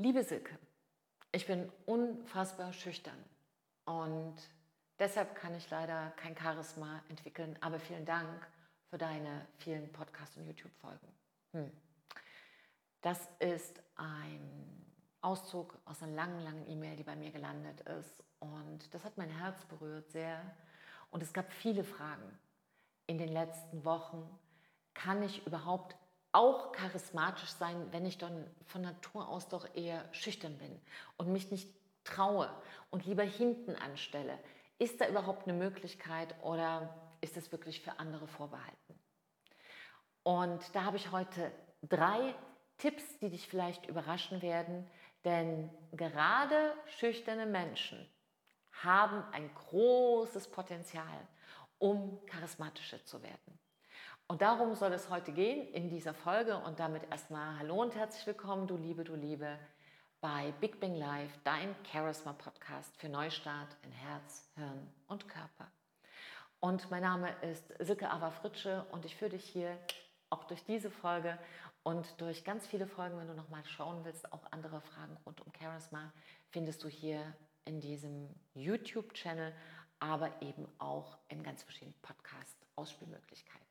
Liebe Silke, ich bin unfassbar schüchtern und deshalb kann ich leider kein Charisma entwickeln, aber vielen Dank für deine vielen Podcast- und YouTube-Folgen. Hm. Das ist ein Auszug aus einer langen, langen E-Mail, die bei mir gelandet ist und das hat mein Herz berührt sehr und es gab viele Fragen in den letzten Wochen. Kann ich überhaupt auch charismatisch sein, wenn ich dann von Natur aus doch eher schüchtern bin und mich nicht traue und lieber hinten anstelle. Ist da überhaupt eine Möglichkeit oder ist es wirklich für andere vorbehalten? Und da habe ich heute drei Tipps, die dich vielleicht überraschen werden, denn gerade schüchterne Menschen haben ein großes Potenzial, um charismatischer zu werden. Und darum soll es heute gehen in dieser Folge und damit erstmal Hallo und herzlich willkommen, du Liebe, du Liebe, bei Big Bang Live, dein Charisma Podcast für Neustart in Herz, Hirn und Körper. Und mein Name ist Silke Ava Fritsche und ich führe dich hier auch durch diese Folge und durch ganz viele Folgen, wenn du nochmal schauen willst, auch andere Fragen rund um Charisma, findest du hier in diesem YouTube-Channel, aber eben auch in ganz verschiedenen Podcast-Ausspielmöglichkeiten.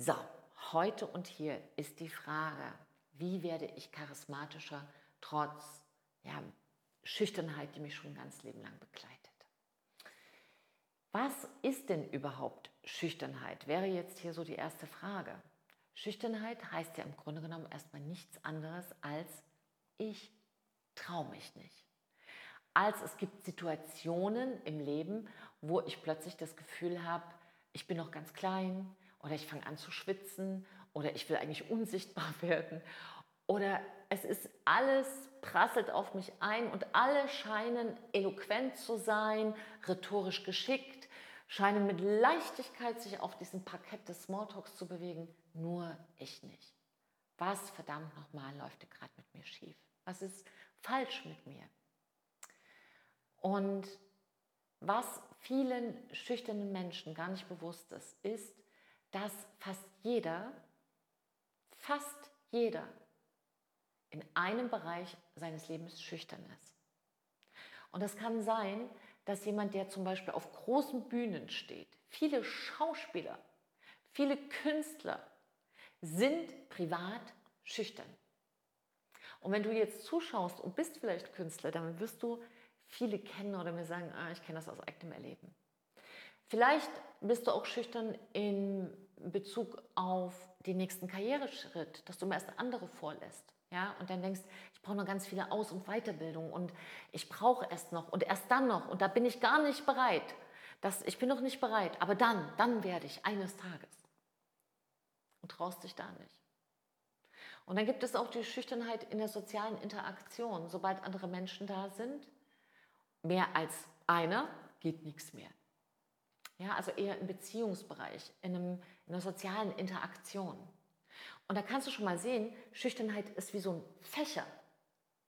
So, heute und hier ist die Frage, wie werde ich charismatischer trotz ja, Schüchternheit, die mich schon ein ganz Leben lang begleitet. Was ist denn überhaupt Schüchternheit? Wäre jetzt hier so die erste Frage. Schüchternheit heißt ja im Grunde genommen erstmal nichts anderes als ich traue mich nicht. Als es gibt Situationen im Leben, wo ich plötzlich das Gefühl habe, ich bin noch ganz klein, oder ich fange an zu schwitzen oder ich will eigentlich unsichtbar werden oder es ist alles prasselt auf mich ein und alle scheinen eloquent zu sein, rhetorisch geschickt, scheinen mit Leichtigkeit sich auf diesem Parkett des Smalltalks zu bewegen, nur ich nicht. Was verdammt nochmal läuft gerade mit mir schief? Was ist falsch mit mir? Und was vielen schüchternen Menschen gar nicht bewusst ist, ist, dass fast jeder, fast jeder in einem Bereich seines Lebens schüchtern ist. Und es kann sein, dass jemand, der zum Beispiel auf großen Bühnen steht, viele Schauspieler, viele Künstler sind privat schüchtern. Und wenn du jetzt zuschaust und bist vielleicht Künstler, dann wirst du viele kennen oder mir sagen, ah, ich kenne das aus eigenem Erleben. Vielleicht bist du auch schüchtern in Bezug auf den nächsten Karriereschritt, dass du mir erst andere vorlässt. Ja, und dann denkst, ich brauche noch ganz viele Aus- und Weiterbildung und ich brauche erst noch und erst dann noch und da bin ich gar nicht bereit. Das, ich bin noch nicht bereit, aber dann, dann werde ich eines Tages. Und traust dich da nicht. Und dann gibt es auch die Schüchternheit in der sozialen Interaktion. Sobald andere Menschen da sind, mehr als einer, geht nichts mehr. Ja, also eher im Beziehungsbereich, in, einem, in einer sozialen Interaktion. Und da kannst du schon mal sehen, Schüchternheit ist wie so ein Fächer.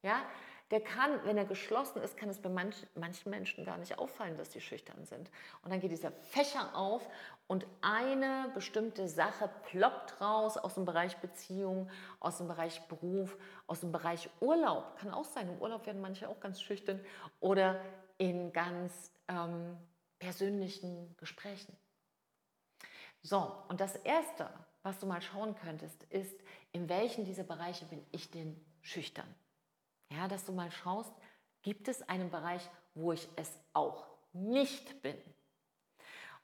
Ja, der kann, wenn er geschlossen ist, kann es bei manch, manchen Menschen gar nicht auffallen, dass die schüchtern sind. Und dann geht dieser Fächer auf und eine bestimmte Sache ploppt raus aus dem Bereich Beziehung, aus dem Bereich Beruf, aus dem Bereich Urlaub. Kann auch sein, im Urlaub werden manche auch ganz schüchtern oder in ganz ähm, persönlichen Gesprächen. So, und das Erste, was du mal schauen könntest, ist, in welchen dieser Bereiche bin ich denn schüchtern? Ja, dass du mal schaust, gibt es einen Bereich, wo ich es auch nicht bin?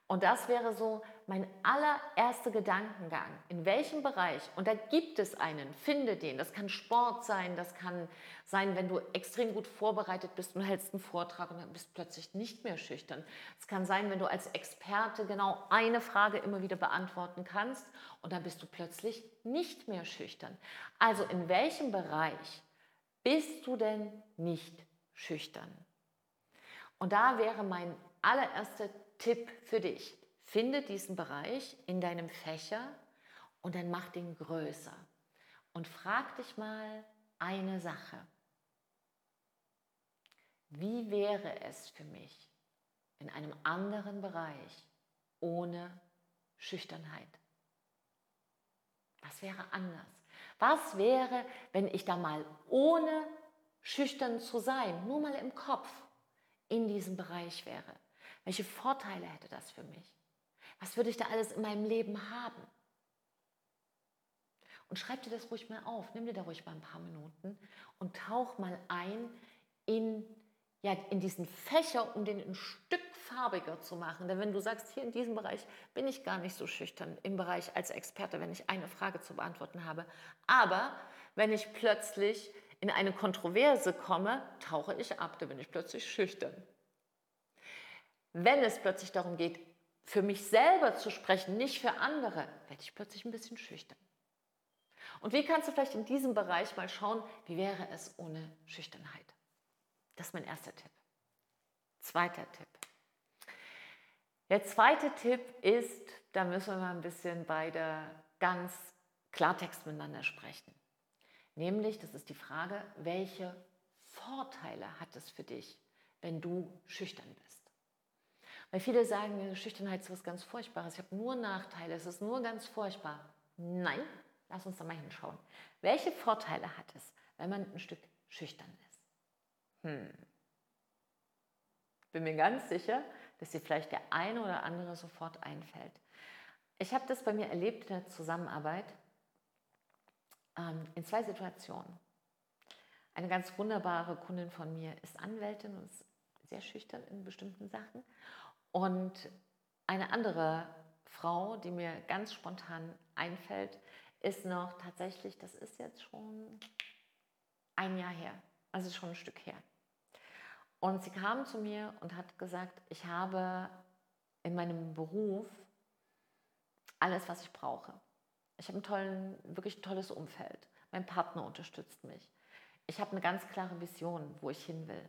Und das wäre so mein allererster Gedankengang. In welchem Bereich? Und da gibt es einen, finde den. Das kann Sport sein, das kann sein, wenn du extrem gut vorbereitet bist und hältst einen Vortrag und dann bist plötzlich nicht mehr schüchtern. Es kann sein, wenn du als Experte genau eine Frage immer wieder beantworten kannst und dann bist du plötzlich nicht mehr schüchtern. Also in welchem Bereich bist du denn nicht schüchtern? Und da wäre mein allererster Tipp für dich. Finde diesen Bereich in deinem Fächer und dann mach den größer. Und frag dich mal eine Sache. Wie wäre es für mich in einem anderen Bereich ohne Schüchternheit? Was wäre anders? Was wäre, wenn ich da mal ohne schüchtern zu sein, nur mal im Kopf in diesem Bereich wäre? Welche Vorteile hätte das für mich? Was würde ich da alles in meinem Leben haben? Und schreib dir das ruhig mal auf, nimm dir da ruhig mal ein paar Minuten und tauch mal ein in, ja, in diesen Fächer, um den ein Stück farbiger zu machen. Denn wenn du sagst, hier in diesem Bereich bin ich gar nicht so schüchtern, im Bereich als Experte, wenn ich eine Frage zu beantworten habe. Aber wenn ich plötzlich in eine Kontroverse komme, tauche ich ab, da bin ich plötzlich schüchtern. Wenn es plötzlich darum geht, für mich selber zu sprechen, nicht für andere, werde ich plötzlich ein bisschen schüchtern. Und wie kannst du vielleicht in diesem Bereich mal schauen, wie wäre es ohne Schüchternheit? Das ist mein erster Tipp. Zweiter Tipp. Der zweite Tipp ist, da müssen wir mal ein bisschen beide ganz Klartext miteinander sprechen. Nämlich, das ist die Frage, welche Vorteile hat es für dich, wenn du schüchtern bist? Weil viele sagen, Schüchternheit ist was ganz Furchtbares. Ich habe nur Nachteile, es ist nur ganz furchtbar. Nein, lass uns da mal hinschauen. Welche Vorteile hat es, wenn man ein Stück schüchtern ist? Hm. Bin mir ganz sicher, dass dir vielleicht der eine oder andere sofort einfällt. Ich habe das bei mir erlebt in der Zusammenarbeit ähm, in zwei Situationen. Eine ganz wunderbare Kundin von mir ist Anwältin und ist sehr schüchtern in bestimmten Sachen. Und eine andere Frau, die mir ganz spontan einfällt, ist noch tatsächlich, das ist jetzt schon ein Jahr her, also schon ein Stück her. Und sie kam zu mir und hat gesagt, ich habe in meinem Beruf alles, was ich brauche. Ich habe ein tollen, wirklich tolles Umfeld. Mein Partner unterstützt mich. Ich habe eine ganz klare Vision, wo ich hin will.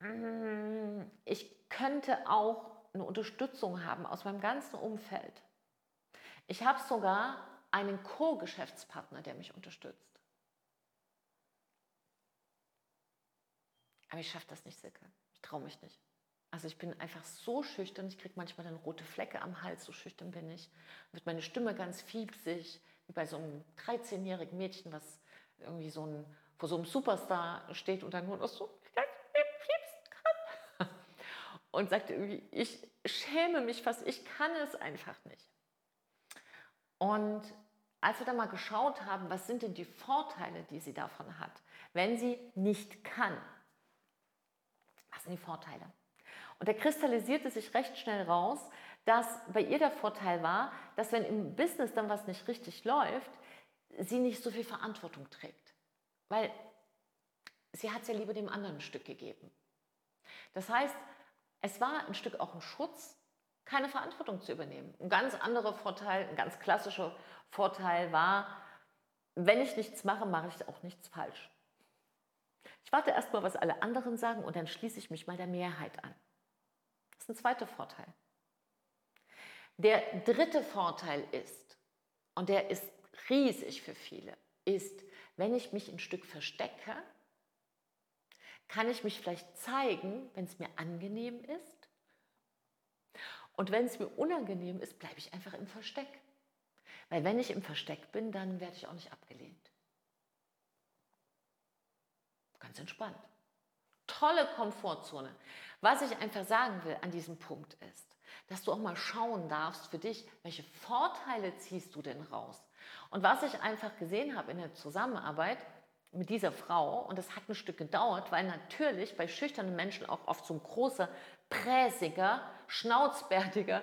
Mm, ich könnte auch eine Unterstützung haben aus meinem ganzen Umfeld. Ich habe sogar einen Co-Geschäftspartner, der mich unterstützt. Aber ich schaffe das nicht, Silke. Ich traue mich nicht. Also ich bin einfach so schüchtern, ich kriege manchmal dann rote Flecke am Hals, so schüchtern bin ich. Dann wird meine Stimme ganz fiepsig, wie bei so einem 13-jährigen Mädchen, was irgendwie so ein, vor so einem Superstar steht und dann nur noch so. Und sagt irgendwie, ich schäme mich fast, ich kann es einfach nicht. Und als wir dann mal geschaut haben, was sind denn die Vorteile, die sie davon hat, wenn sie nicht kann, was sind die Vorteile? Und da kristallisierte sich recht schnell raus, dass bei ihr der Vorteil war, dass wenn im Business dann was nicht richtig läuft, sie nicht so viel Verantwortung trägt. Weil sie hat es ja lieber dem anderen ein Stück gegeben. Das heißt, es war ein Stück auch ein Schutz, keine Verantwortung zu übernehmen. Ein ganz anderer Vorteil, ein ganz klassischer Vorteil war, wenn ich nichts mache, mache ich auch nichts falsch. Ich warte erst mal, was alle anderen sagen und dann schließe ich mich mal der Mehrheit an. Das ist ein zweiter Vorteil. Der dritte Vorteil ist, und der ist riesig für viele, ist, wenn ich mich ein Stück verstecke, kann ich mich vielleicht zeigen, wenn es mir angenehm ist. Und wenn es mir unangenehm ist, bleibe ich einfach im Versteck. Weil wenn ich im Versteck bin, dann werde ich auch nicht abgelehnt. Ganz entspannt. Tolle Komfortzone. Was ich einfach sagen will an diesem Punkt ist, dass du auch mal schauen darfst für dich, welche Vorteile ziehst du denn raus. Und was ich einfach gesehen habe in der Zusammenarbeit mit dieser Frau, und das hat ein Stück gedauert, weil natürlich bei schüchternen Menschen auch oft so ein großer, präsiger, schnauzbärtiger,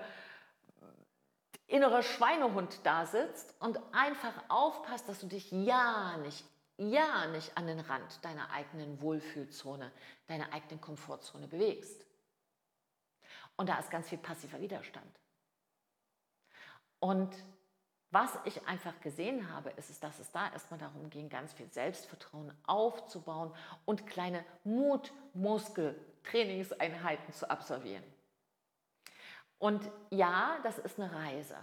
innerer Schweinehund da sitzt und einfach aufpasst, dass du dich ja nicht ja nicht an den Rand deiner eigenen Wohlfühlzone, deiner eigenen Komfortzone bewegst. Und da ist ganz viel passiver Widerstand. Und was ich einfach gesehen habe, ist, dass es da erstmal darum ging, ganz viel Selbstvertrauen aufzubauen und kleine Mutmuskel-Trainingseinheiten zu absolvieren. Und ja, das ist eine Reise.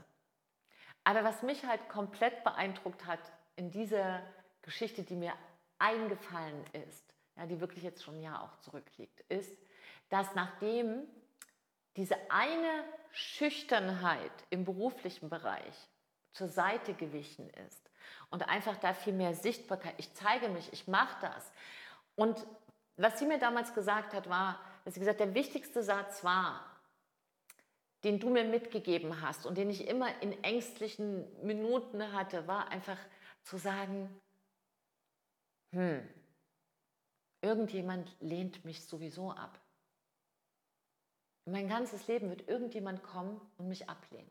Aber was mich halt komplett beeindruckt hat in dieser Geschichte, die mir eingefallen ist, ja, die wirklich jetzt schon ein Jahr auch zurückliegt, ist, dass nachdem diese eine Schüchternheit im beruflichen Bereich zur Seite gewichen ist und einfach da viel mehr Sichtbarkeit. Ich zeige mich, ich mache das. Und was sie mir damals gesagt hat, war, dass sie gesagt, der wichtigste Satz war, den du mir mitgegeben hast und den ich immer in ängstlichen Minuten hatte, war einfach zu sagen, hm, irgendjemand lehnt mich sowieso ab. Mein ganzes Leben wird irgendjemand kommen und mich ablehnen.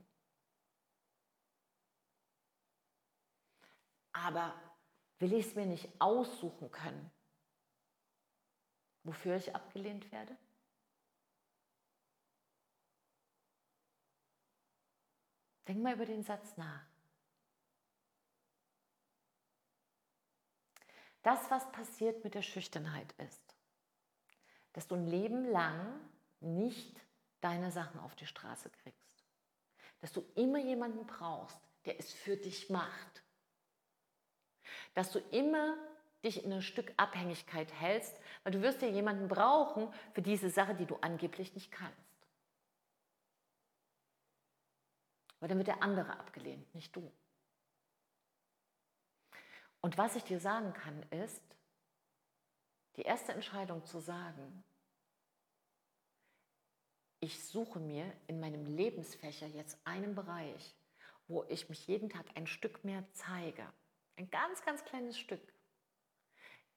Aber will ich es mir nicht aussuchen können, wofür ich abgelehnt werde? Denk mal über den Satz nach. Das, was passiert mit der Schüchternheit ist, dass du ein Leben lang nicht deine Sachen auf die Straße kriegst. Dass du immer jemanden brauchst, der es für dich macht. Dass du immer dich in ein Stück Abhängigkeit hältst, weil du wirst ja jemanden brauchen für diese Sache, die du angeblich nicht kannst. Weil dann wird der andere abgelehnt, nicht du. Und was ich dir sagen kann, ist, die erste Entscheidung zu sagen, ich suche mir in meinem Lebensfächer jetzt einen Bereich, wo ich mich jeden Tag ein Stück mehr zeige. Ein ganz, ganz kleines Stück.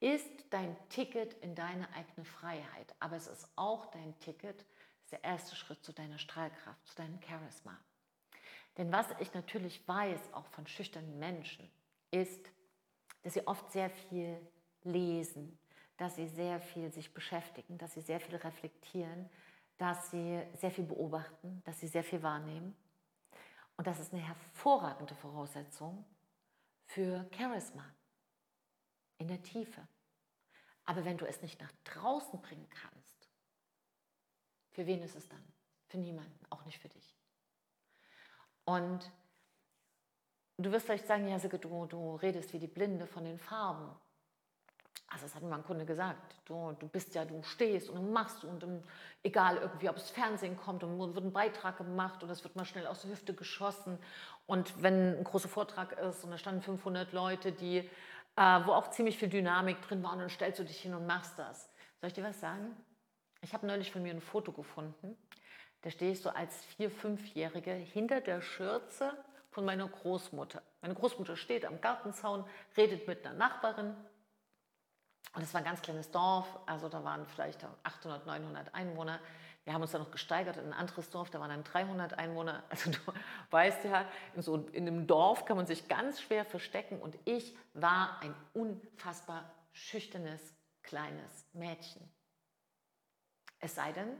Ist dein Ticket in deine eigene Freiheit. Aber es ist auch dein Ticket, ist der erste Schritt zu deiner Strahlkraft, zu deinem Charisma. Denn was ich natürlich weiß, auch von schüchternen Menschen, ist, dass sie oft sehr viel lesen, dass sie sehr viel sich beschäftigen, dass sie sehr viel reflektieren, dass sie sehr viel beobachten, dass sie sehr viel wahrnehmen. Und das ist eine hervorragende Voraussetzung für Charisma in der Tiefe. Aber wenn du es nicht nach draußen bringen kannst, für wen ist es dann? Für niemanden, auch nicht für dich. Und du wirst vielleicht sagen, ja, Silke, du, du redest wie die Blinde von den Farben. Also das hat mir ein Kunde gesagt, du, du bist ja, du stehst und du machst und um, egal irgendwie, ob es Fernsehen kommt und wird ein Beitrag gemacht und es wird mal schnell aus der Hüfte geschossen und wenn ein großer Vortrag ist und da standen 500 Leute, die, äh, wo auch ziemlich viel Dynamik drin war und dann stellst du dich hin und machst das. Soll ich dir was sagen? Ich habe neulich von mir ein Foto gefunden, da stehe ich so als vier-, fünfjährige hinter der Schürze von meiner Großmutter. Meine Großmutter steht am Gartenzaun, redet mit einer Nachbarin und es war ein ganz kleines Dorf, also da waren vielleicht 800, 900 Einwohner. Wir haben uns dann noch gesteigert in ein anderes Dorf, da waren dann 300 Einwohner. Also du weißt ja, in, so, in einem Dorf kann man sich ganz schwer verstecken. Und ich war ein unfassbar schüchternes, kleines Mädchen. Es sei denn,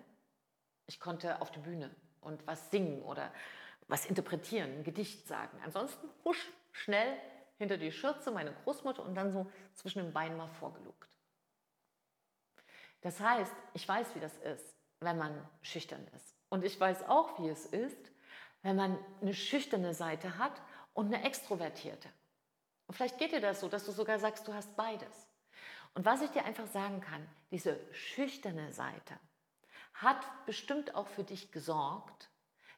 ich konnte auf die Bühne und was singen oder was interpretieren, ein Gedicht sagen. Ansonsten husch, schnell hinter die Schürze meine Großmutter und dann so zwischen den Beinen mal vorgelugt. Das heißt, ich weiß, wie das ist, wenn man schüchtern ist. Und ich weiß auch, wie es ist, wenn man eine schüchterne Seite hat und eine extrovertierte. Und vielleicht geht dir das so, dass du sogar sagst, du hast beides. Und was ich dir einfach sagen kann, diese schüchterne Seite hat bestimmt auch für dich gesorgt,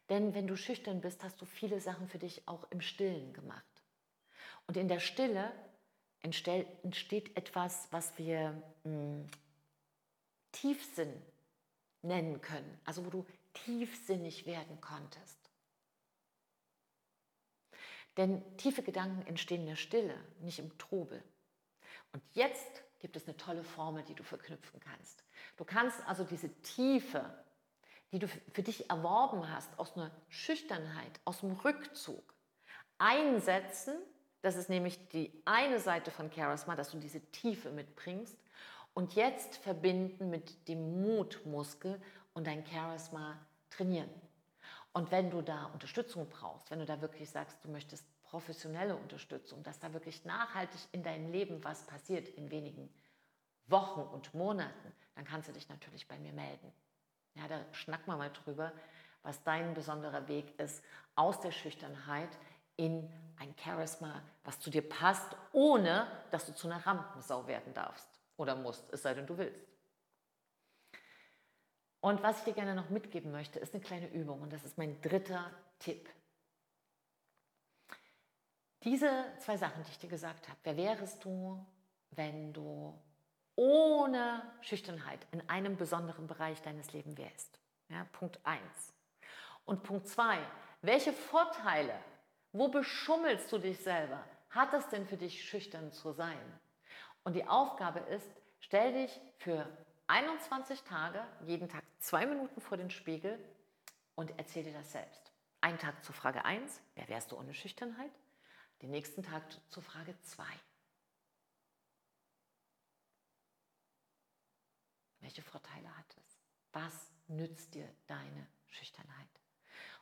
denn wenn du schüchtern bist, hast du viele Sachen für dich auch im Stillen gemacht. Und in der Stille entsteht etwas, was wir mh, hm, Tiefsinn nennen können, also wo du tiefsinnig werden konntest. Denn tiefe Gedanken entstehen in der Stille, nicht im Trubel. Und jetzt gibt es eine tolle Formel, die du verknüpfen kannst. Du kannst also diese Tiefe, die du für dich erworben hast, aus einer Schüchternheit, aus dem Rückzug, einsetzen. Das ist nämlich die eine Seite von Charisma, dass du diese Tiefe mitbringst. Und jetzt verbinden mit dem Mutmuskel und dein Charisma trainieren. Und wenn du da Unterstützung brauchst, wenn du da wirklich sagst, du möchtest professionelle Unterstützung, dass da wirklich nachhaltig in deinem Leben was passiert in wenigen Wochen und Monaten, dann kannst du dich natürlich bei mir melden. Ja, da schnacken wir mal drüber, was dein besonderer Weg ist aus der Schüchternheit in ein Charisma, was zu dir passt, ohne dass du zu einer Rampensau werden darfst oder musst, es sei denn, du willst. Und was ich dir gerne noch mitgeben möchte, ist eine kleine Übung und das ist mein dritter Tipp. Diese zwei Sachen, die ich dir gesagt habe, wer wärst du, wenn du ohne Schüchternheit in einem besonderen Bereich deines Lebens wärst? Ja, Punkt 1. Und Punkt 2, welche Vorteile, wo beschummelst du dich selber? Hat es denn für dich schüchtern zu sein? Und die Aufgabe ist, stell dich für 21 Tage, jeden Tag zwei Minuten vor den Spiegel und erzähl dir das selbst. Ein Tag zur Frage 1, wer wärst du ohne Schüchternheit? Den nächsten Tag zur Frage 2. Welche Vorteile hat es? Was nützt dir deine Schüchternheit?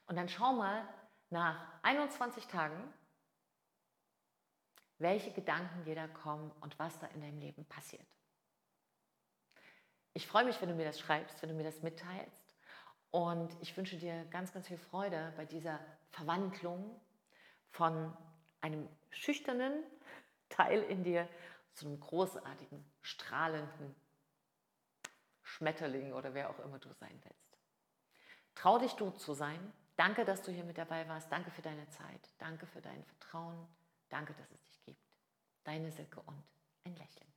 Und dann schau mal nach 21 Tagen, welche Gedanken dir da kommen und was da in deinem Leben passiert. Ich freue mich, wenn du mir das schreibst, wenn du mir das mitteilst. Und ich wünsche dir ganz, ganz viel Freude bei dieser Verwandlung von einem schüchternen Teil in dir zu einem großartigen, strahlenden Schmetterling oder wer auch immer du sein willst. Trau dich, du zu sein. Danke, dass du hier mit dabei warst. Danke für deine Zeit. Danke für dein Vertrauen. Danke, dass es dich gibt. Deine Silke und ein Lächeln.